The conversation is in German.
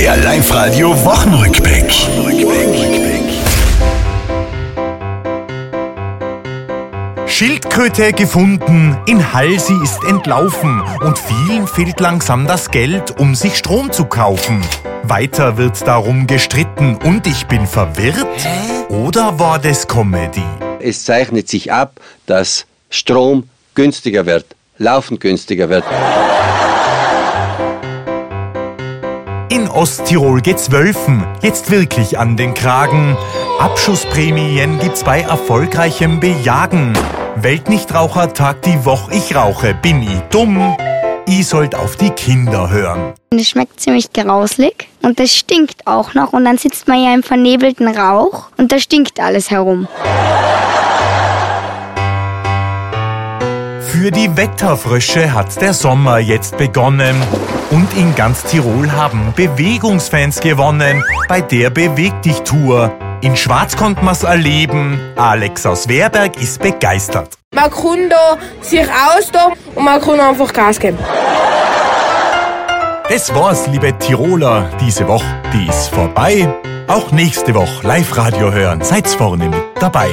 Der Live-Radio Wochenrückblick. Schildkröte gefunden, in Halsi ist entlaufen und vielen fehlt langsam das Geld, um sich Strom zu kaufen. Weiter wird darum gestritten und ich bin verwirrt. Oder war das Comedy? Es zeichnet sich ab, dass Strom günstiger wird, laufend günstiger wird. Osttirol geht's Wölfen jetzt wirklich an den Kragen. Abschussprämien gibt's bei erfolgreichem Bejagen. Weltnichtrauchertag die Woche, ich rauche, bin ich dumm? Ich sollt auf die Kinder hören. Es schmeckt ziemlich grauslig und es stinkt auch noch und dann sitzt man ja im vernebelten Rauch und da stinkt alles herum. Für die Wetterfrösche hat der Sommer jetzt begonnen. Und in ganz Tirol haben Bewegungsfans gewonnen bei der Beweg dich Tour. In Schwarz konnte man's erleben. Alex aus Werberg ist begeistert. Man kann da sich austoben und man kann einfach Gas geben. Das war's, liebe Tiroler, diese Woche. Die ist vorbei. Auch nächste Woche Live-Radio hören. Seid's vorne mit dabei.